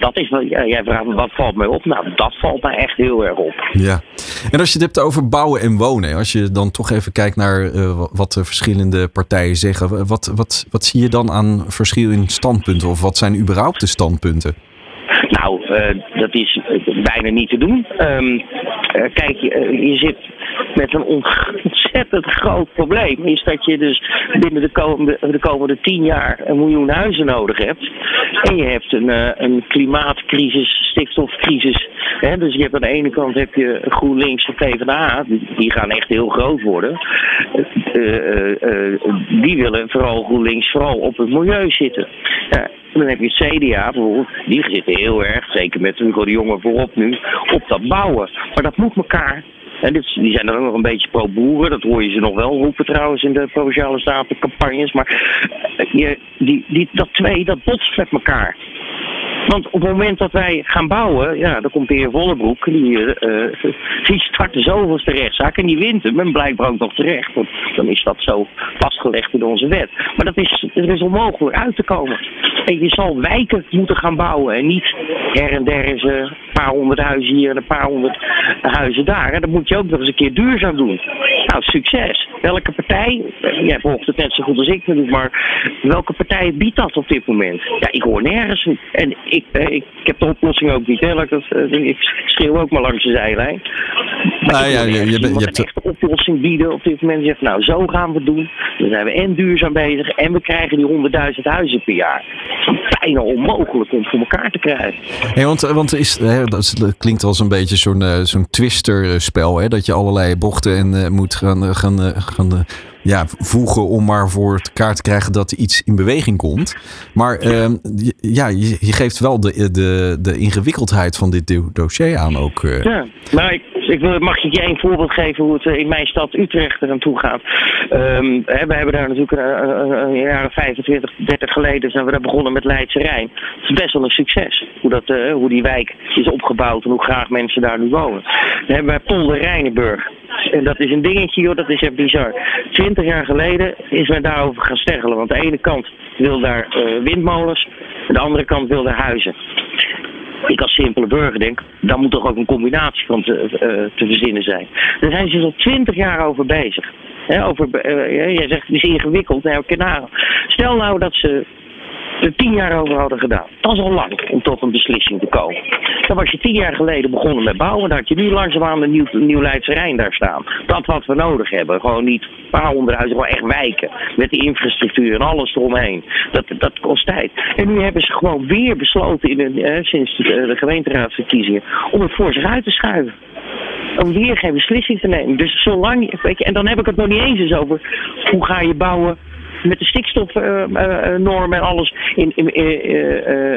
dat is jij vraagt, wat valt mij op? Nou, dat valt mij echt heel erg op. Ja, en als je het hebt over bouwen en wonen, als je dan toch even kijkt naar uh, wat de verschillende partijen zeggen, wat, wat, wat zie je dan aan verschil in standpunten of wat zijn überhaupt de standpunten? Nou, uh, dat is bijna niet te doen. Um, kijk, je, je zit met een ontzettend groot probleem. Is dat je dus binnen de komende, de komende tien jaar een miljoen huizen nodig hebt. En je hebt een, uh, een klimaatcrisis, stikstofcrisis. Hè? Dus je hebt aan de ene kant heb je GroenLinks en PvdA. Die, gaan echt heel groot worden. Uh, uh, die willen vooral GroenLinks vooral op het milieu zitten. Ja, dan heb je het CDA bijvoorbeeld, die zitten heel erg, zeker met Hugo de Jonge voorop nu, op dat bouwen. Maar dat moet elkaar en die zijn er ook nog een beetje pro-boeren. Dat hoor je ze nog wel roepen trouwens in de Provinciale Statencampagnes. Maar je, die, die, dat twee, dat botst met elkaar. Want op het moment dat wij gaan bouwen, ja, dan komt de heer Vollebroek, die, uh, die start de zoveelste rechtszaak en die wint hem en blijkbaar ook nog terecht. Want dan is dat zo vastgelegd in onze wet. Maar dat is, het is onmogelijk uit te komen. En je zal wijken moeten gaan bouwen en niet her en der eens een paar honderd huizen hier en een paar honderd huizen daar. En dat moet je ook nog eens een keer duurzaam doen. Nou, succes. Welke partij, jij volgt het net zo goed als ik maar welke partij biedt dat op dit moment? Ja, ik hoor nergens. En ik, ik, ik heb de oplossing ook niet. Hè. Dat, ik schreeuw ook maar langs de zijlijn. Maar nou, ja, je, je, je, hebt een echte oplossing bieden op dit moment. Zegt, nou, zo gaan we het doen. Dan zijn we en duurzaam bezig en we krijgen die 100.000 huizen per jaar. Bijna onmogelijk om voor elkaar te krijgen. Hey, want want is, hè, dat klinkt als een beetje zo'n zo'n twisterspel. Hè, dat je allerlei bochten en uh, moet gaan, gaan, gaan ja, voegen om maar voor elkaar te krijgen dat iets in beweging komt. Maar ja, uh, ja je, je, geeft wel de, de, de ingewikkeldheid van dit dossier aan ook. Uh. Ja, maar ik, ik wil, mag je één voorbeeld geven hoe het in mijn stad Utrecht er aan toe gaat. Um, hè, we hebben daar natuurlijk een jaren 25, 30 geleden zijn we daar begonnen met Leidse Rijn. Het is best wel een succes hoe, dat, uh, hoe die wijk is opgebouwd en hoe graag mensen daar nu wonen. Dan hebben wij Polder Rijnenburg. En dat is een dingetje, joh, dat is echt bizar. Twintig jaar geleden is men daarover gaan stergelen. Want de ene kant wil daar uh, windmolens, de andere kant wil daar huizen. Ik als simpele burger denk, daar moet toch ook een combinatie van te, uh, te verzinnen zijn. Daar zijn ze al twintig jaar over bezig. Over, uh, jij zegt het is ingewikkeld. Nou, stel nou dat ze er tien jaar over hadden gedaan. Dat is al lang om tot een beslissing te komen. Dan was je tien jaar geleden begonnen met bouwen. Dan had je nu langzaamaan een nieuw, nieuw Leidse Rijn daar staan. Dat wat we nodig hebben. Gewoon niet een paar honderd huizen, gewoon echt wijken. Met de infrastructuur en alles eromheen. Dat, dat kost tijd. En nu hebben ze gewoon weer besloten in de, eh, sinds de, de gemeenteraadsverkiezingen om het voor zich uit te schuiven om weer geen beslissing te nemen. Dus zolang, weet je, en dan heb ik het nog niet eens eens over hoe ga je bouwen met de stikstofnormen en alles in, in,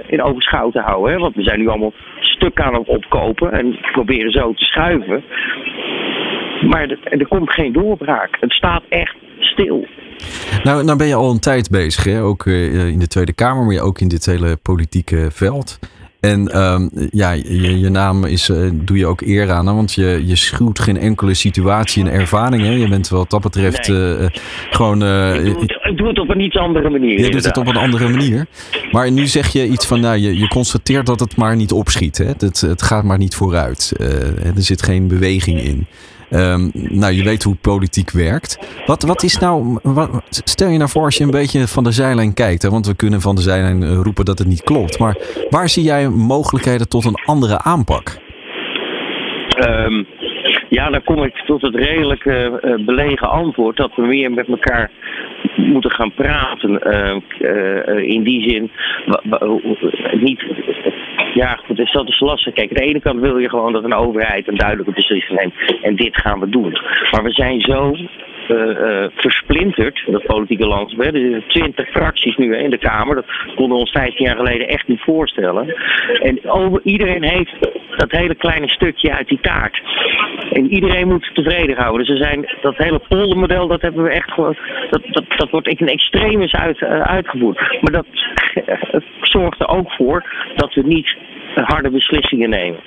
in, overschouw te houden. Hè? Want we zijn nu allemaal stuk aan het opkopen en proberen zo te schuiven. Maar er, er komt geen doorbraak. Het staat echt stil. Nou, nou ben je al een tijd bezig, hè? ook in de Tweede Kamer, maar ook in dit hele politieke veld. En um, ja, je, je, naam is, uh, doe je ook eer aan, want je, je schuwt geen enkele situatie en ervaring. Hè? Je bent wat dat betreft nee. uh, gewoon... Uh, ik, doe het, ik, doe het, op een iets andere manier. Je doet het op een andere manier. Maar nu zeg je iets van, nou, je, je constateert dat het maar niet opschiet. Hè? Het, het gaat maar niet vooruit. er zit geen beweging in. Um, nou, je weet hoe politiek werkt. Wat, wat is nou, stel je nou voor als je een beetje van de zijlijn kijkt, hè, want we kunnen van de zijlijn eh, roepen dat het niet klopt. Maar waar zie jij mogelijkheden tot een andere aanpak? Um, ja, dan kom ik tot het redelijk uh, belegen antwoord dat we meer met elkaar moeten gaan praten. Uh, uh, in die zin, niet ja, goed, is dat is lastig. Kijk, aan de ene kant wil je gewoon dat een overheid een duidelijke beslissing neemt. En dit gaan we doen. Maar we zijn zo versplinterd, dat politieke landschap. Er zijn twintig fracties nu in de Kamer. Dat konden we ons 15 jaar geleden echt niet voorstellen. En over, iedereen heeft dat hele kleine stukje uit die taart. En iedereen moet tevreden houden. Dus zijn, dat hele poldermodel, dat hebben we echt gewoon. Dat, dat, dat wordt in extremis uit, uitgevoerd. Maar dat zorgt er ook voor dat we niet harde beslissingen nemen.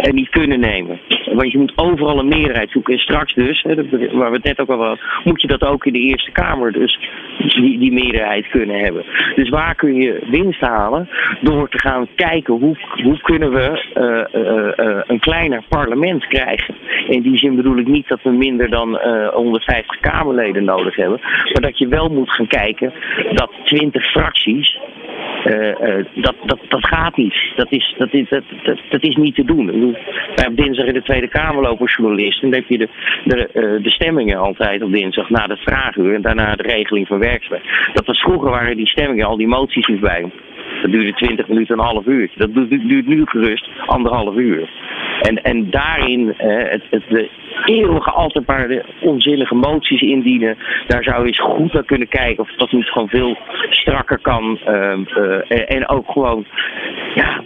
En niet kunnen nemen. Want je moet overal een meerderheid zoeken. En straks dus, hè, waar we het net ook al hadden, moet je dat ook in de Eerste Kamer dus die, die meerderheid kunnen hebben. Dus waar kun je winst halen? Door te gaan kijken hoe, hoe kunnen we uh, uh, een kleiner parlement krijgen. In die zin bedoel ik niet dat we minder dan 150 Kamerleden nodig hebben. Maar dat je wel moet gaan kijken dat 20 fracties dat, dat, dat gaat niet. Dat is, dat, dat, is niet te doen. Wij hebben dinsdag in de Tweede Kamer lopen journalisten. Dan heb je de, de, uh, de stemmingen altijd op dinsdag na de vraaguur en daarna de regeling van werkzaamheid. Dat was vroeger waren die stemmingen, al die moties niet bij. Dat duurde 20 minuten, een half uur. Dat duurt nu gerust anderhalf uur. En, en daarin het, het, de eeuwige altijd maar de onzinnige moties indienen. Daar zou je eens goed naar kunnen kijken of dat niet gewoon veel strakker kan. Uh, uh, en ook gewoon, ja,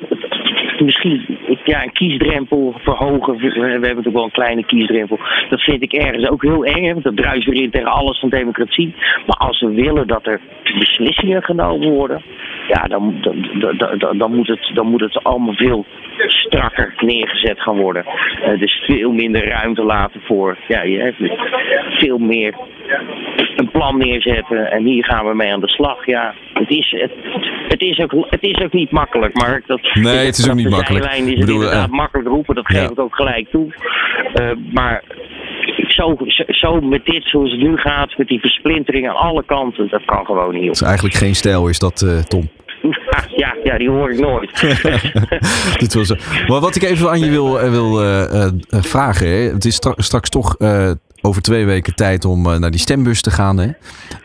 misschien ja, een kiesdrempel verhogen. We hebben natuurlijk wel een kleine kiesdrempel. Dat vind ik ergens ook heel eng. Want dat druist weer in tegen alles van democratie. Maar als we willen dat er beslissingen genomen worden. Ja, dan, dan, dan, dan, moet, het, dan moet het allemaal veel strakker neergezet gaan worden. Uh, dus veel minder ruimte laten voor. Ja, je hebt veel meer een plan neerzetten en hier gaan we mee aan de slag. Ja, het is, het, het is, ook, het is ook niet makkelijk, Mark. Dat, nee, het is ook niet makkelijk. Lijn is bedoel, inderdaad uh, makkelijk roepen, dat geef ja. ik ook gelijk toe. Uh, maar zo, zo met dit, zoals het nu gaat, met die versplintering aan alle kanten, dat kan gewoon niet. Het is eigenlijk geen stijl, is dat, uh, Tom? Ja, ja, die hoor ik nooit. *laughs* Dit was, maar wat ik even aan je wil, wil uh, vragen, hè? het is stra straks toch over twee weken tijd om uh, naar die stembus te gaan. Hè?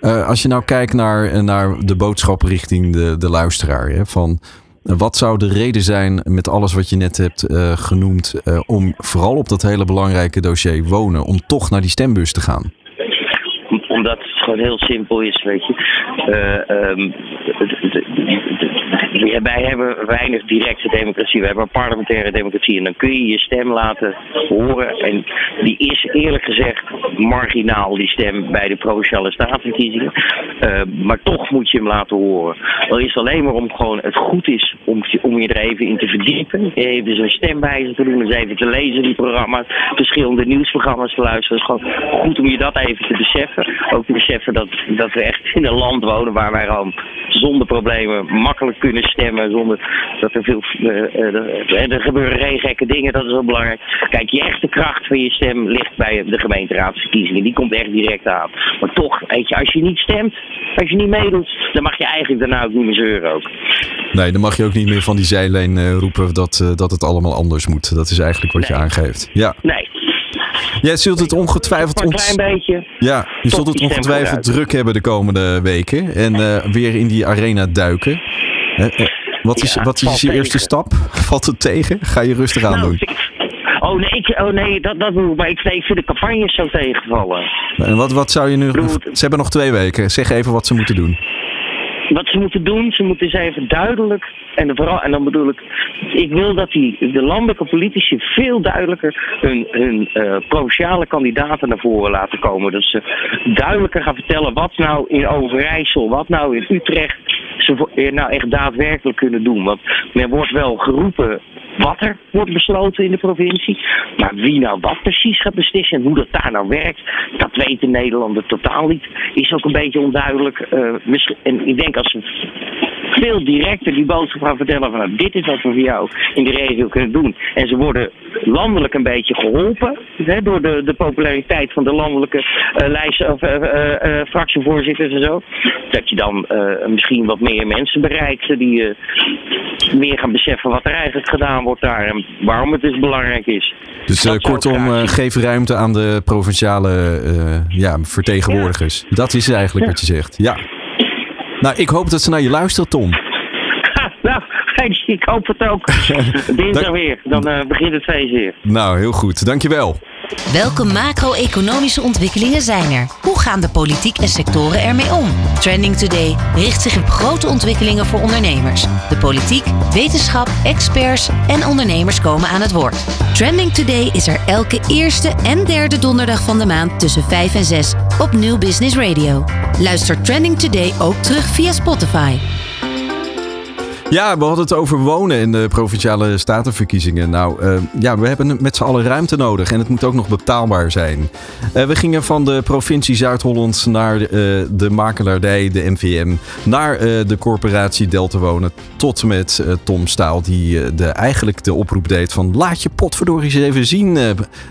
Uh, als je nou kijkt naar, naar de boodschap richting de, de luisteraar. Hè? Van, uh, wat zou de reden zijn met alles wat je net hebt genoemd. om vooral op dat hele belangrijke dossier wonen. om toch naar die stembus te gaan? Omdat het gewoon heel simpel is, weet je. Um, wij hebben weinig directe democratie. We hebben een parlementaire democratie. En dan kun je je stem laten horen. En die is eerlijk gezegd marginaal, die stem bij de provinciale statenverkiezingen. Uh, maar toch moet je hem laten horen. Dan is alleen maar om gewoon het goed is om, om je er even in te verdiepen. Even dus een stemwijzer te doen. eens even te lezen, die programma's. Verschillende nieuwsprogramma's te luisteren. Het is gewoon goed om je dat even te beseffen. Ook te beseffen dat, dat we echt in een land wonen waar wij gewoon zonder problemen makkelijk kunnen stemmen zonder dat er veel. Uh, er gebeuren geen gekke dingen, dat is wel belangrijk. Kijk, je echte kracht van je stem ligt bij de gemeenteraadsverkiezingen. Die komt echt direct aan. Maar toch, weet je, als je niet stemt, als je niet meedoet, dan mag je eigenlijk daarna ook niet meer zeuren ook. Nee, dan mag je ook niet meer van die zijlijn roepen dat, dat het allemaal anders moet. Dat is eigenlijk wat nee. je aangeeft. Ja. Nee. Jij zult het ongetwijfeld een klein beetje. Ja, je zult het ongetwijfeld druk hebben de komende weken. En uh, weer in die arena duiken. Wat is, ja, wat is je tegen. eerste stap? *laughs* Valt het tegen? Ga je rustig aan nou, doen? Oh nee, ik, oh nee dat, dat doe ik. Maar ik, nee, ik vind de campagnes zo tegenvallen. En wat, wat zou je nu... Ze hebben nog twee weken. Zeg even wat ze moeten doen wat ze moeten doen, ze moeten eens even duidelijk, en, vooral, en dan bedoel ik, ik wil dat die, de landelijke politici veel duidelijker hun, hun uh, provinciale kandidaten naar voren laten komen. Dat ze duidelijker gaan vertellen wat nou in Overijssel, wat nou in Utrecht ze nou echt daadwerkelijk kunnen doen. Want er wordt wel geroepen wat er wordt besloten in de provincie. Maar wie nou wat precies gaat beslissen en hoe dat daar nou werkt, dat weten Nederlanders totaal niet. Is ook een beetje onduidelijk. Uh, en ik denk ze veel directer die boodschap gaan vertellen van nou, dit is wat we voor jou in de regio kunnen doen. En ze worden landelijk een beetje geholpen hè, door de, de populariteit van de landelijke uh, lijst, of uh, uh, fractievoorzitters en zo. Dat je dan misschien wat meer mensen bereikt die meer gaan beseffen wat er eigenlijk gedaan wordt daar en waarom het dus belangrijk is. Dus kortom, geef ruimte aan de provinciale ja, vertegenwoordigers. Ja. Dat is eigenlijk ja. wat je zegt. Ja. Nou, ik hoop dat ze naar je luisteren, Tom. *laughs* nou, ik hoop het ook. *laughs* Dinsdag weer. Dan uh, begint het feest weer. Nou, heel goed. Dankjewel. Welke macro-economische ontwikkelingen zijn er? Hoe gaan de politiek en sectoren ermee om? Trending Today richt zich op grote ontwikkelingen voor ondernemers. De politiek, wetenschap, experts en ondernemers komen aan het woord. Trending Today is er elke eerste en derde donderdag van de maand tussen 5 en 6 op New Business Radio. Luister Trending Today ook terug via Spotify. Ja, we hadden het over wonen in de provinciale statenverkiezingen. Nou, uh, ja, we hebben met z'n allen ruimte nodig en het moet ook nog betaalbaar zijn. Uh, we gingen van de provincie Zuid-Holland naar uh, de makelaardij, de MVM, naar de corporatie Delta Wonen, tot met Tom Staal, die de, eigenlijk de oproep deed van laat je potverdorie eens even zien.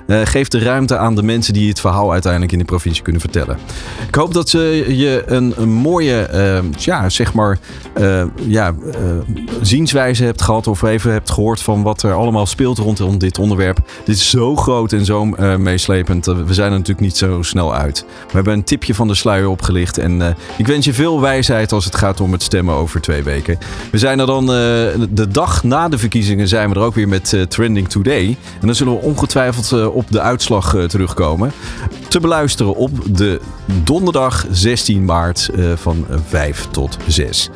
geef de ruimte aan de mensen die het verhaal uiteindelijk in de provincie kunnen vertellen. Ik hoop dat ze je een, een mooie, ja, zeg maar, ja zienswijze hebt gehad of even hebt gehoord van wat er allemaal speelt rondom dit onderwerp. Dit is zo groot en zo uh, meeslepend. we zijn er natuurlijk niet zo snel uit. We hebben een tipje van de sluier opgelicht en uh, ik wens je veel wijsheid als het gaat om het stemmen over twee weken. We zijn er dan de dag na de verkiezingen zijn we er ook weer met Trending Today. En dan zullen we ongetwijfeld op de uitslag terugkomen. Te beluisteren op de donderdag 16 maart van 5 tot 6.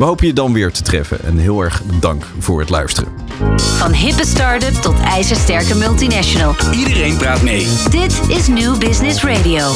We hopen je dan weer te treffen en heel erg dank voor het luisteren. Van hippe start-up tot ijzersterke multinational. Iedereen praat mee. Dit is New Business Radio.